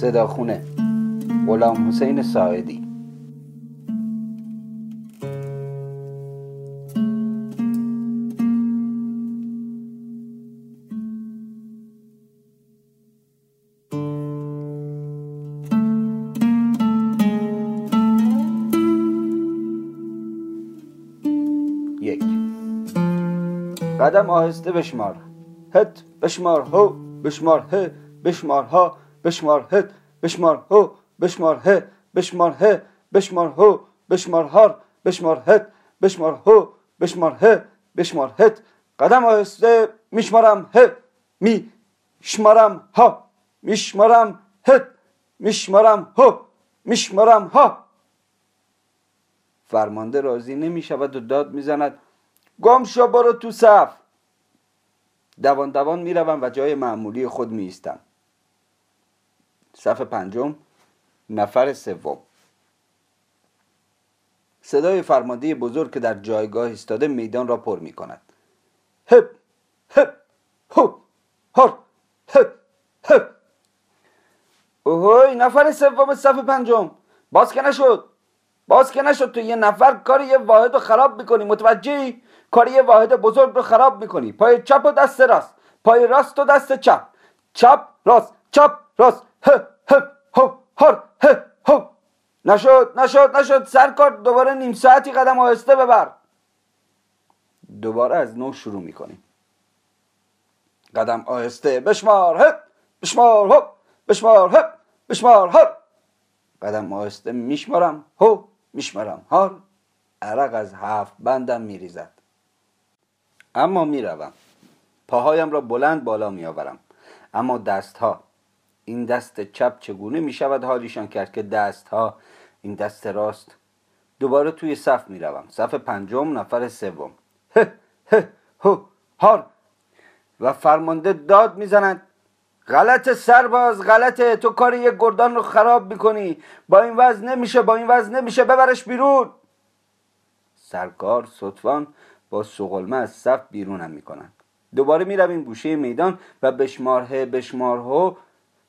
صداخونه. غلام حسین ساعدی. قدم آهسته بشمار. هت بشمار هو بشمار ه بشمار ها. بشمار هت بشمار هو بشمار ه بشمار ه بشمار هو بشمار هار بشمار هت بشمار هو بشمار ه بشمار هت. قدم آهسته میشمارم ه می شمارم ها میشمارم هت میشمارم هو میشمارم ها. فرمانده راضی نمی شود و داد می‌زند گم شو برو تو صف. دوان دوان می‌روم و جای معمولی خود می ایستم صف پنجم نفر سوم. صدای فرمانده بزرگ که در جایگاه ایستاده میدان را پر می کند هپ هپ هو هر هپ هپ. اوهوی نفر سوم صف پنجم. باز که نشد. باز که نشد تو یه نفر کار یه واحد رو خراب می‌کنی. متوجهی؟ کار یه واحد بزرگ رو خراب می‌کنی. پای چپ و دست راست. پای راست و دست چپ. چپ راست. چپ راست. هر نشد نشد نشد. سرکار دوباره نیم ساعتی قدم آهسته ببر. دوباره از نو شروع می‌کنیم. قدم آهسته. بشمار هپ بشمار هپ بشمار هپ بشمار هپ قدم آهسته میشمارم. هو میشمارم. هار عرق از هفت بندم میریزد. اما می‌روم. پاهایم را بلند بالا میآورم. اما دستها این دست چپ چگونه می شود حالیشان کرد که دستها این دست راست دوباره توی صف می روم صف پنجم نفر سوم. هار. و فرمانده داد می‌زند غلط سرباز غلطه تو کار یک گردان رو خراب می‌کنی. با این وزن نمیشه با این وزن نمیشه ببرش بیرون. سرکار سطفان با سقلمه از صف بیرونم می‌کنند. دوباره می‌رویم گوشه میدان و بشمار ه بشمار هو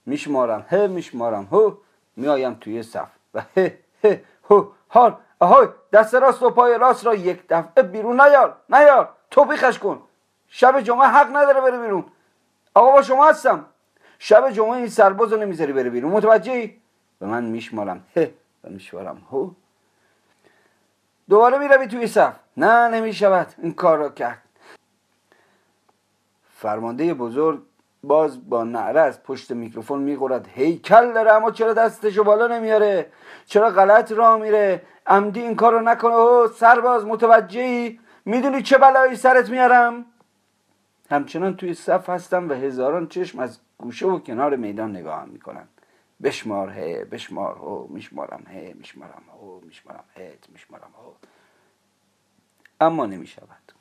میشمارم ه میشمارم هو میایم توی صف و ه ه هو هار اهای دست راست و پای راست را یک دفعه بیرون نیار نیار تو بیخش کن. شب جمعه حق نداره بره بیرون. آقا با شما هستم. شب جمعه این سرباز رو نمی‌ذاری بره بیرون. متوجهی؟ به من میشمارم. ه و میشمارم. هو. دوباره می‌روی توی صف. نه نمی‌شود. این کار را کرد. فرمانده بزرگ باز با نعره از پشت میکروفون می‌خورد. هیکل داره اما چرا دستشو بالا نمیاره؟ چرا غلط راه میره؟ عمدی این کارو نکنه. او سرباز متوجهی؟ می‌دونی چه بلایی سرت میارم؟ همچنان توی صف هستم و هزاران چشم از گوشه و کنار میدان نگاهم می‌کنند بشمار هه بشمار هو میشمارم هه میشمارم هو میشمارم هت میشمارم هو. اما نمی‌شود.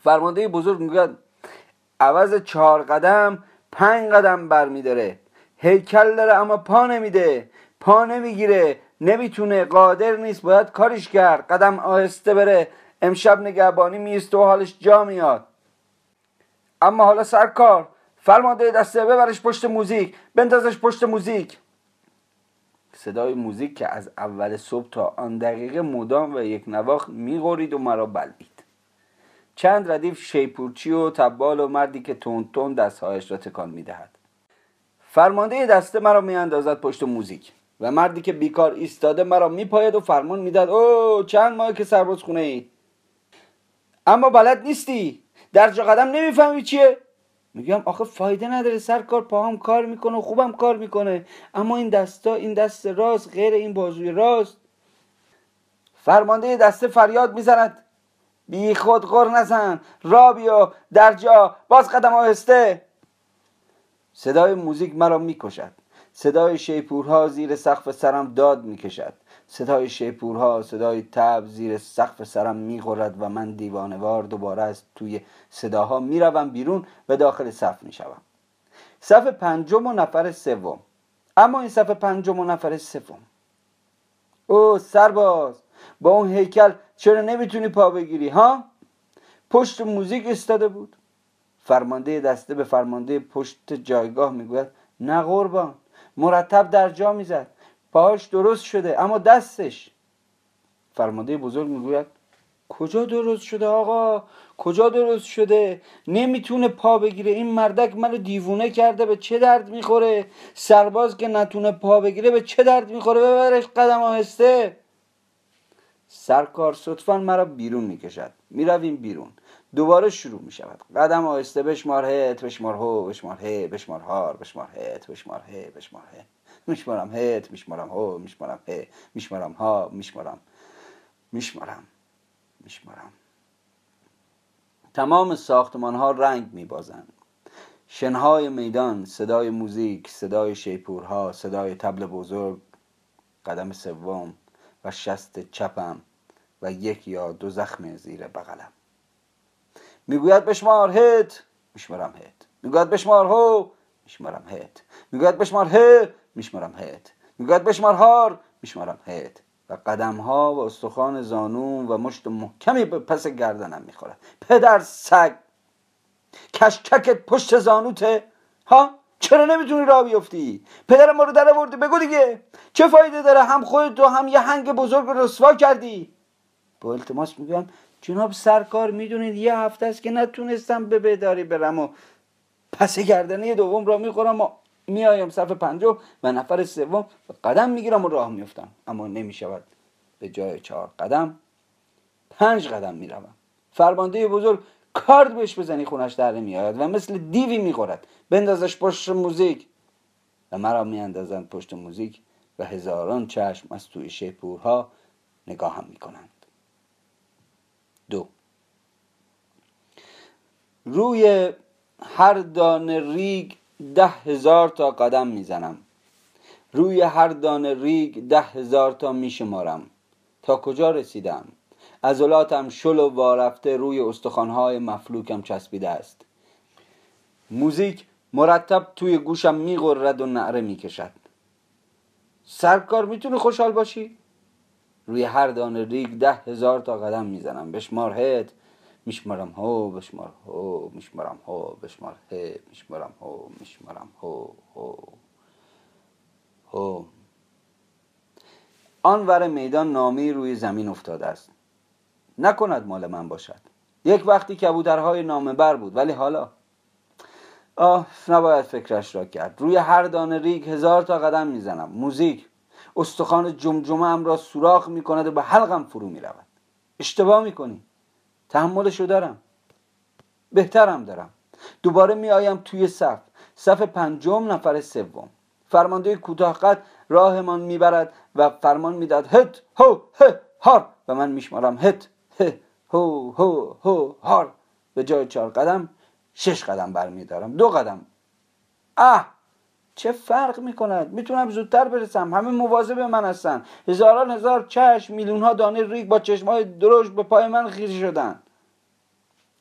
فرمانده بزرگ می‌گوید عوض چهار قدم پنج قدم برمیداره هیکل داره اما پا نمیده. پا نمی‌گیره. نمی‌تونه. قادر نیست. باید کارش کرد. قدم آهسته بره. امشب نگهبانی میست و حالش جا میاد. اما حالا سرکار فرمانده دسته. ببرش پشت موزیک. بندازش پشت موزیک. صدای موزیک که از اول صبح تا آن دقیقه مدام و یک نواخت میغورید و مرا بلید چند ردیف شیپورچی و تبال و مردی که تون تون دستهایش را تکان می‌دهد. فرمانده دسته مرا میاندازد پشت موزیک و مردی که بیکار ایستاده مرا میپاید و فرمان می‌داد او چند ماه که سرباز خونه ای؟ اما بلد نیستی در جا قدم نمی‌فهمی چیه؟ میگم آخه فایده نداره سرکار پاهم کار می‌کنه و خوبم کار می‌کنه اما این دستا این دست راست غیر این بازوی راست. فرمانده دسته فریاد می‌زند. بی خود غر نزن. را بیا در جا. باز قدم آهسته. صدای موزیک مرا می‌کشد. صدای شیپورها زیر سقف سرم داد می‌کشد. صدای شیپورها صدای تب زیر سقف سرم می‌خورد و من دیوانوار دوباره از توی صداها می‌روم بیرون و داخل صف می‌شوم. صف پنجم و نفر سوم. اما این صف پنجم و نفر سوم. او سرباز! با اون هیکل چرا نمی‌تونی پا بگیری ها؟ پشت موزیک استاده بود. فرمانده دسته به فرمانده پشت جایگاه می‌گوید نه قربان مرتب در جا می‌زد. پاش درست شده اما دستش. فرمانده بزرگ می‌گوید کجا درست شده آقا؟ کجا درست شده؟ نمی‌تونه پا بگیره. این مردک منو دیوونه کرده به چه درد می‌خوره؟ سرباز که نتونه پا بگیره به چه درد می‌خوره؟ ببرش قدم آهسته. سرکار صدفا مرا بیرون می‌کشد. می‌رویم بیرون. دوباره شروع می شود قدم آهسته بشمار هت بشمار هو بشمار هه بشمار هار بشمار هت بشمار هه بشمار هه میشمارم هت میشمارم هو میشمارم هه میشمارم ها میشمارم. میشمارم. میشمارم. تمام ساختمان ها رنگ میبازند. شنهای میدان صدای موزیک صدای شیپورها صدای تبل بزرگ قدم سوم. و شست چپم و یک یا دو زخم زیر بغلم. می‌گوید بشمار هت میشمارم هت می‌گوید بشمار هو میشمارم هت می‌گوید بشمار ه میشمارم هت می‌گوید بشمار هار میشمارم هت و قدم ها و استخوان زانون و مشت محکمی به پس گردنم می‌خورد. پدر سگ کشککت پشت زانوته ها؟ چرا نمی‌تونی راه بیفتی؟ پدر ما رو در آوردی بگو دیگه. چه فایده داره؟ هم خودت و هم یه هنگ بزرگ رسوا کردی. با التماس میگم جناب سرکار می‌دونید یه هفته است که نتونستم به بداری برم و پس گردنه دوم را می‌خورم و میایم صف پنجم و نفر سوم قدم می‌گیرم و راه میفتم اما نمی‌شود. به جای چهار قدم پنج قدم می‌روم. فرمانده بزرگ کارد بهش بزنی خونش در میآید و مثل دیوی می‌خورد. بندازش پشت موزیک. و مرا میاندازند پشت موزیک و هزاران چشم از توی شیپورها نگاهم می‌کنند. دو. روی هر دانه ریگ ده هزار تا قدم می‌زنم. روی هر دانه ریگ ده هزار تا میشمارم. تا کجا رسیدم؟ عضلاتم شل و وارفته روی استخوانهای مفلوکم چسبیده است. موزیک مرتب توی گوشم میغرد و نعره می‌کشد. سرکار می‌تونی خوشحال باشی؟ روی هر دانه ریگ ده هزار تا قدم می‌زنم. بشمار هت میشمارم هو بشمار هو میشمارم هو بشمار ه میشمارم هو میشمارم هو هو هو. آن ور میدان نامی روی زمین افتاده است. نکند مال من باشد. یک وقتی کبوترهای نامه بر بود ولی حالا آه نباید فکرش را کرد. روی هر دانه ریگ هزار تا قدم می‌زنم. موزیک استخوان جمجمه ام را سوراخ می کند و به حلقم فرو می رود اشتباه می کنی تحملشو دارم. بهترم دارم. دوباره می آیم توی صف. صف پنجم نفر سوم. فرمانده کوتاه قد راهمان می‌برد و فرمان می‌داد هت هو ه هار. و من میشمارم هت هو هو هو هار. به جای چهار قدم شش قدم برمیدارم. دو قدم. اه چه فرق می‌کند؟ می‌تونم زودتر برسم. همه مواظب من هستن. هزاران هزار چشم میلیون ها دانه ریگ با چشمای دروش به پای من خیره شدن.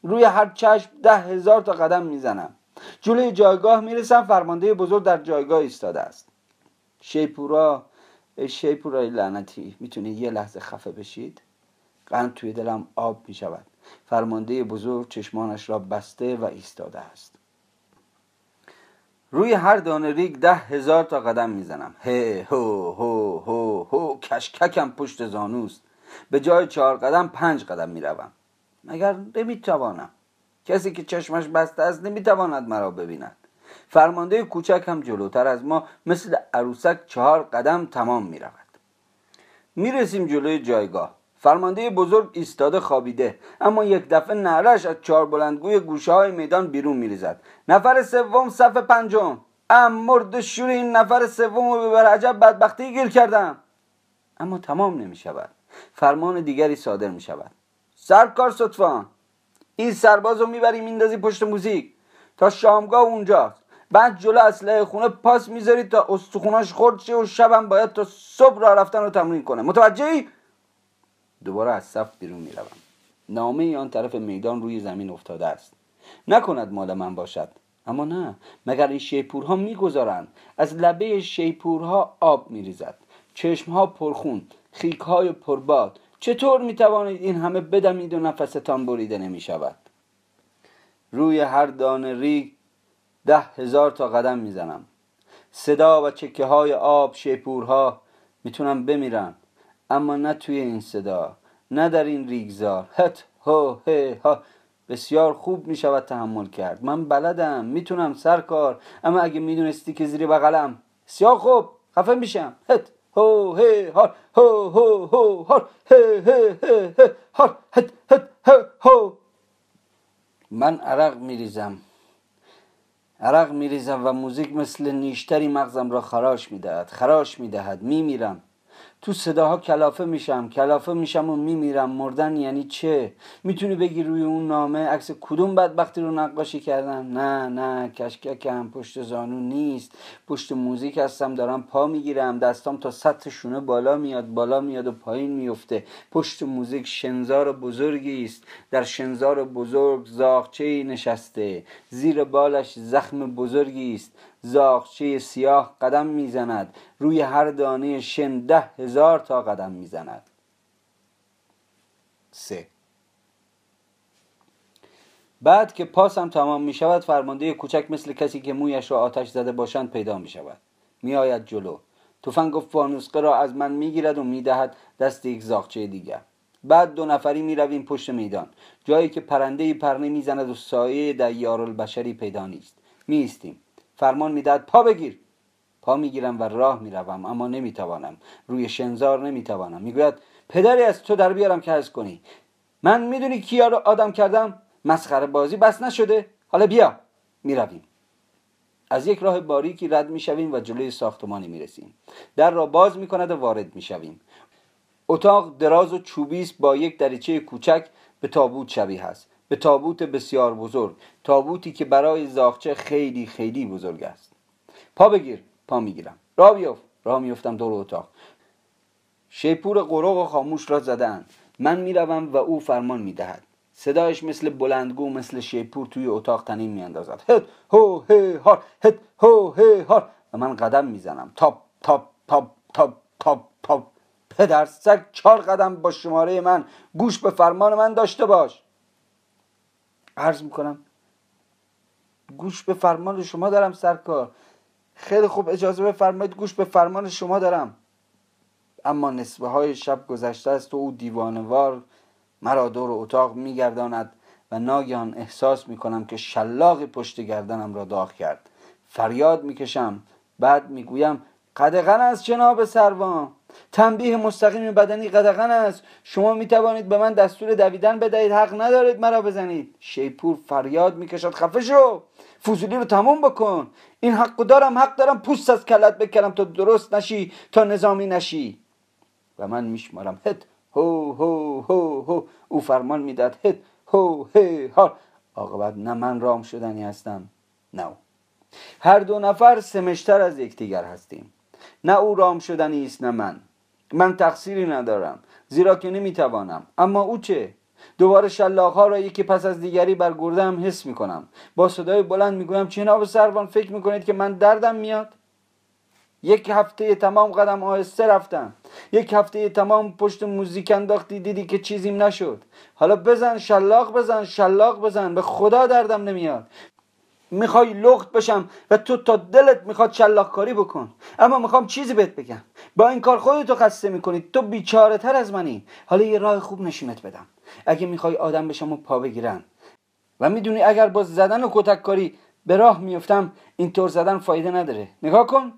روی هر چشم ده هزار تا قدم می‌زنم. جلوی جایگاه می‌رسم فرمانده بزرگ در جایگاه ایستاده است. شیپورا شیپورای لعنتی می‌تونه یه لحظه خفه بشید؟ قند توی دلم آب می‌شود. فرمانده بزرگ چشمانش را بسته و ایستاده است. روی هر دانه ریگ ده هزار تا قدم می‌زنم. هه هو هو هو هو کشککم پشت زانوست. به جای چهار قدم پنج قدم می‌روم. مگر نمی‌توانم؟ کسی که چشمش بسته است نمی‌تواند مرا ببیند. فرمانده کوچک هم جلوتر از ما مثل عروسک چهار قدم تمام می‌رود. می‌رسیم جلوی جایگاه. فرمانده بزرگ ایستاده خوابیده اما یک دفعه نعرش از چهار بلندگوی گوشه های میدان بیرون میریزد. نفر سوم صف پنجم. ام مرد شور این نفر سوم رو به عجب بدبختی گیر کردم. اما تمام نمی شود فرمان دیگری صادر می شود سرکار صدفان این سرباز رو می‌بری میندازی پشت موزیک. تا شامگاه اونجاست. بعد جلو اسلحه خونه پاس می‌ذاری تا استخوناش خورد شه و شبم باید تا صبح را رفتن رو تمرین کنه. متوجهی؟ دوباره از صف بیرون می‌روم. نامه آن طرف میدان روی زمین افتاده است. نکند مال من باشد. اما نه مگر این شیپورها می‌گذارند؟ از لبه شیپورها آب میریزد. چشمها پرخون خیکهای پرباد. چطور می‌توانید این همه بدمید و نفستان بریده نمی‌شود؟ روی هر دانه ریگ ده هزار تا قدم می‌زنم. صدا و چکه های آب شیپورها می‌تونم بمیرم. اما نه توی این صدا نه در این ریگزار. هت هو هی ها. بسیار خوب می شود تحمل کرد. من بلدم می‌تونم سرکار. اما اگه می‌دونستی که زیر بغلم بسیار خوب خفه میشم. هت هو هی هار هو هو هی هی هار هت هت هو. من عرق میریزم. عرق میریزم و موزیک مثل نیشتری مغزم را خراش می‌دهد. خراش می‌دهد. میمیرم. تو صداها کلافه میشم کلافه میشم و میمیرم. مردن یعنی چه؟ می‌تونی بگی روی اون نامه عکس کدوم بدبختی رو نقاشی کردم؟ نه نه کشککم پشت زانو نیست. پشت موزیک هستم دارم پا می‌گیرم. دستام تا سطح شونه بالا میاد بالا میاد و پایین میفته. پشت موزیک شنزار بزرگی است. در شنزار بزرگ زاغچه نشسته. زیر بالش زخم بزرگی است. زاغچه سیاه قدم می‌زند. روی هر دانه شن ده هزار تا قدم می‌زند. سه. بعد که پاسم تمام می شود فرمانده کوچک مثل کسی که مویش را آتش زده باشند پیدا می شود می آید جلو. تفنگ و فانوسقه را از من می گیرد و می دهد دست یک زاغچه دیگر. بعد دو نفری می رویم پشت میدان. جایی که پرنده پرنه می زند و سایه دیار البشری پیدا نیست. می ایستیم فرمان می‌دهد پا بگیر. پا می‌گیرم و راه می‌روم اما نمی‌توانم. روی شنزار نمی‌توانم. می‌گوید پدری از تو در بیارم که از کنی. من می‌دونی کیا رو آدم کردم؟ مسخره بازی بس نشده. حالا بیا می‌رویم. از یک راه باریکی رد می‌شویم و جلوی ساختمانی می‌رسیم. در را باز می‌کند و وارد می‌شویم. اتاق دراز و چوبی با یک دریچه کوچک به تابوت شبیه است. به تابوت بسیار بزرگ. تابوتی که برای زاخچه خیلی خیلی بزرگ است. پا بگیر پا می‌گیرم. را بیفت. را میفتم دور اتاق. شیپور قرق و خاموش را زدن من می‌روم و او فرمان می‌دهد. صدایش مثل بلندگو مثل شیپور توی اتاق طنین میاندازد. هد هو هی هار. هد هو هی هار. و من قدم می‌زنم. تاپ تاپ تاپ تاپ تاپ تاپ. پدر سگ چهار قدم با شماره من. گوش به فرمان من داشته باش. عرض می‌کنم. گوش به فرمان شما دارم سرکار. خیلی خوب اجازه بفرمایید گوش به فرمان شما دارم. اما نصفه های شب گذشته است و او دیوانوار مرا دور اتاق میگرداند و ناگهان احساس می‌کنم که شلاق پشت گردنم را داغ کرد. فریاد می‌کشم. بعد می‌گویم قدغن از جناب سروان تنبیه مستقیم بدنی قدغن است. شما می توانید به من دستور دویدن بدهید. حق ندارید مرا بزنید. شیپور فریاد می‌کشد. خفه شو. فوزولی رو تموم بکن. این حق دارم. حق دارم پوست از کلت بکرم. تا درست نشی. تا نظامی نشی. و من میشمارم. هد هو هو هو هو. او فرمان می‌داد هد هو هی ها عاقبت نه من رام شدنی هستم. نه هر دو نفر سمشتر از یکدیگر هستیم. نه او رام شدنی است نه من. من تقصیری ندارم زیرا که نمی‌توانم. اما او چه؟ دوباره شلاق ها را یکی پس از دیگری بر گردم حس می‌کنم. با صدای بلند می‌گویم جناب سروان فکر می‌کنید که من دردم میاد؟ یک هفته تمام قدم آهسته رفتم. یک هفته تمام پشت موزیک انداختی دیدی که چیزیم نشد. حالا بزن شلاق بزن شلاق بزن. به خدا دردم نمیاد. می‌خوای لخت بشم و تو تا دلت می‌خواد شلاق کاری بکن. اما می‌خوام چیزی بهت بگم. با این کار خودتو خسته می‌کنی. تو بیچاره تر از منی. حالا یه راه خوب نشونت بدم. اگه می‌خوای آدم بشم و پا بگیرن. و می‌دونی اگر با زدن و کتک کاری به راه میفتم اینطور زدن فایده نداره. نگاه کن.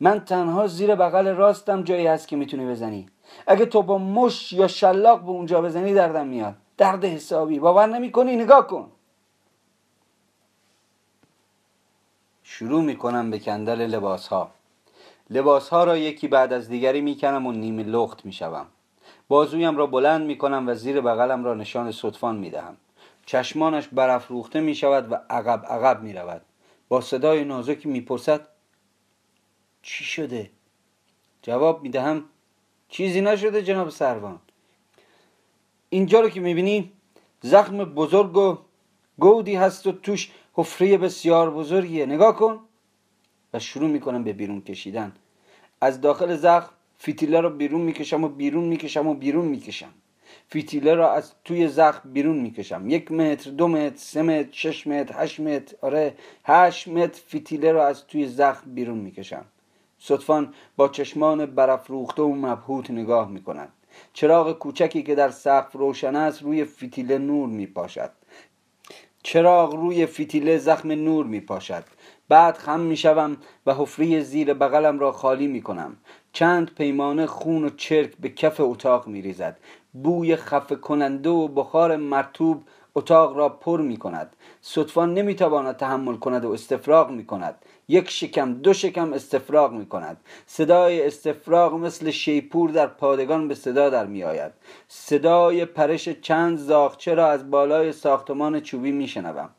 من تنها زیر بغل راستم جایی هست که می‌تونی بزنی. اگه تو با مش یا شلاق به اونجا بزنی دردم میاد. درد حسابی. باور نمی‌کنی؟ نگاه کن. شروع می‌کنم به کندل لباس ها لباس ها را یکی بعد از دیگری می‌کنم و نیمه لخت می‌شوم. بازویم را بلند می‌کنم و زیر بغلم را نشان صدفان می‌دهم. چشمانش برافروخته می شود و عقب عقب می رود با صدای نازکی می‌پرسد چی شده؟ جواب می دهم چیزی نشده جناب سروان. اینجا رو که می‌بینی زخم بزرگ و گودی هست و توش حفره بسیار بزرگیه. نگاه کن. و شروع می‌کنم به بیرون کشیدن. از داخل زخم فیتیلا رو بیرون می‌کشم و بیرون می‌کشم و بیرون می‌کشم. فیتیله را از توی زخم بیرون می‌کشم. یک متر دو متر سه متر شش متر هشت متر آره هشت متر فیتیله را از توی زخم بیرون می‌کشم. صدفان با چشمان برافروخته و مبهوت نگاه می‌کند چراغ کوچکی که در سقف روشن است روی فیتیله نور میپاشد. چراغ روی فیتیله زخم نور میپاشد. بعد خم می‌شوم و حفری زیر بغلم را خالی می‌کنم. چند پیمانه خون و چرک به کف اتاق میریزد. بوی خفه کننده و بخار مرتوب اتاق را پر می کند صدفان نمی‌تواند تحمل کند و استفراغ می کند یک شکم دو شکم استفراغ می کند صدای استفراغ مثل شیپور در پادگان به صدا در می آید صدای پرش چند زاغچه را از بالای ساختمان چوبی می شنوم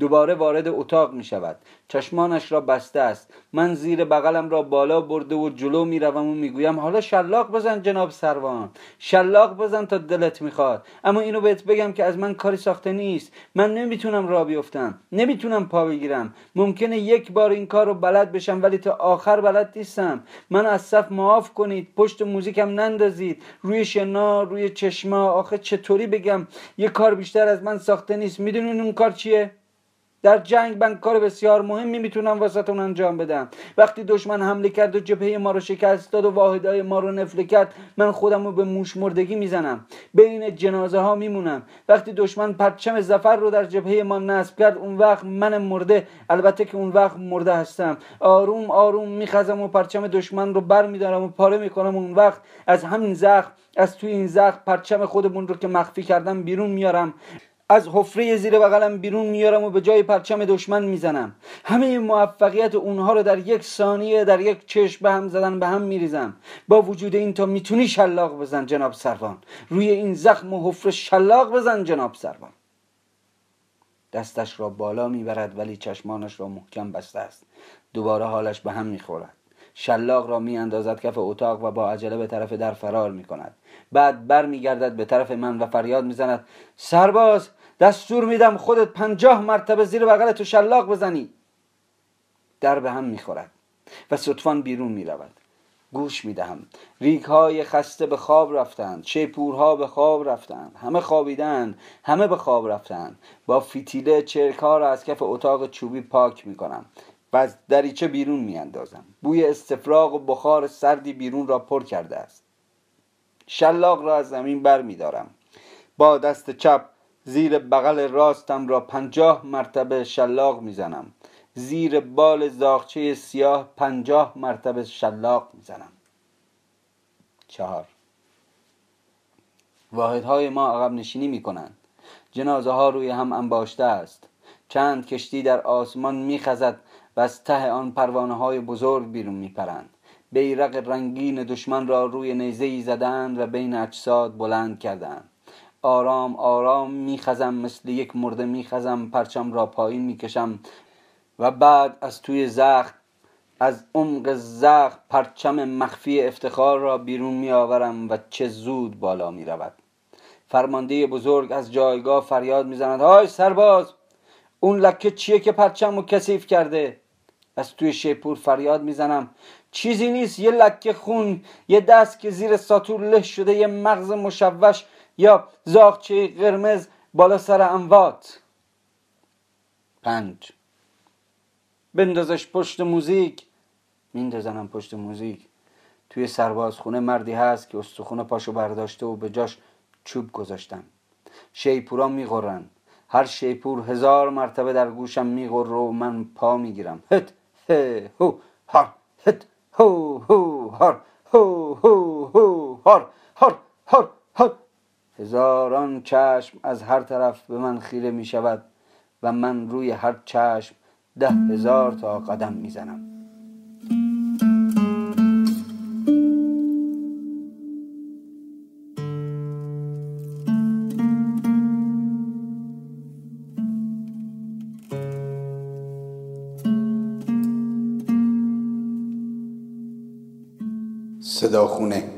دوباره وارد اتاق می شود چشمانش را بسته است. من زیر بغلم را بالا برده و جلو می روم و می گویم حالا شلاق بزن جناب سروان. شلاق بزن تا دلت می‌خواد. اما اینو بهت بگم که از من کاری ساخته نیست. من نمی‌تونم را بیفتم. نمی‌تونم پا بگیرم. ممکنه یک بار این کار رو بلد بشم ولی تا آخر بلد نیستم. من از صف معاف کنید. پشت موزیکم نندازید. روی شنا روی چشما. آخه چطوری بگم؟ یه کار بیشتر از من ساخته نیست. می‌دونین اون کار چیه؟ در جنگ من کار بسیار مهمی می‌تونم واسهتون انجام بدم. وقتی دشمن حمله کرد و جبهه ما رو شکست داد و واحدهای ما رو نفله کرد من خودم رو به موش مردگی می‌زنم. بین جنازه ها میمونم. وقتی دشمن پرچم زفر رو در جبهه ما نصب کرد اون وقت من مرده. البته که اون وقت مرده هستم. آروم آروم میخزم و پرچم دشمن رو بر میدارم و پاره می‌کنم. اون وقت از همین زخم از توی این زخم پرچم خودمون رو که مخفی کردم بیرون میارم. از حفره زیر بغلم بیرون میارم و به جای پرچم دشمن می‌زنم. همه موفقیت اونها رو در یک ثانیه در یک چشم به هم زدن به هم میریزم. با وجود این تا می‌تونی شلاق بزن جناب سروان. روی این زخم و حفره شلاق بزن جناب سروان. دستش را بالا می‌برد ولی چشمانش را محکم بسته است. دوباره حالش به هم می‌خورد. شلاق را میاندازد کف اتاق و با عجله به طرف در فرار می‌کند. بعد بر میگردد به طرف من و فریاد می‌زند سرباز دستور میدم خودت پنجاه مرتبه زیر بغل تو شلاق بزنی. در به هم می‌خورد و صدفان بیرون می‌رود. گوش می‌دهم. ریگ های خسته به خواب رفتند. شیپورها به خواب رفتند. همه خوابیدند. همه به خواب رفتند. با فیتیله چرک ها را از کف اتاق چوبی پاک می‌کنم. و از دریچه بیرون میاندازم. بوی استفراغ و بخار سردی بیرون را پر کرده است. شلاق را از زمین بر میدارم با دست چپ زیر بغل راستم را پنجاه مرتبه شلاق می‌زنم. زیر بال زاغچه سیاه پنجاه مرتبه شلاق می‌زنم. چهار. واحدهای ما عقب نشینی می‌کنند. جنازه ها روی هم انباشته است. چند کشتی در آسمان میخزد و از ته آن پروانه های بزرگ بیرون میپرند. بیرق رنگین دشمن را روی نیزه زدند و بین اجساد بلند کردند. آرام آرام میخزم مثل یک مرده میخزم پرچم را پایین می‌کشم. و بعد از توی زخم از عمق زخم پرچم مخفی افتخار را بیرون میآورم و چه زود بالا می‌رود. فرمانده بزرگ از جایگاه فریاد می‌زند های سرباز اون لکه چیه که پرچم رو کثیف کرده؟ از توی شیپور فریاد می‌زنم چیزی نیست یه لکه خون یه دست که زیر ساتور له شده یه مغز مشوش یا زاغچه قرمز بالا سر اموات پنج. بندازش پشت موزیک. میندازنم پشت موزیک. توی سربازخونه مردی هست که استخونه پاشو برداشته و به جاش چوب گذاشتن. شیپورا میغورن هر شیپور هزار مرتبه در گوشم میغره و من پا می‌گیرم. هت هو هر هت هو هو هر هو هو هو هر هر هر هزاران چشم از هر طرف به من خیره می شود و من روی هر چشم ده هزار تا قدم می‌زنم. صداخونه.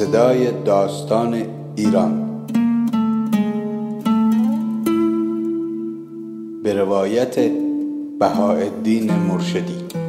صدای داستان ایران. به روایت بهاءالدین مرشدی.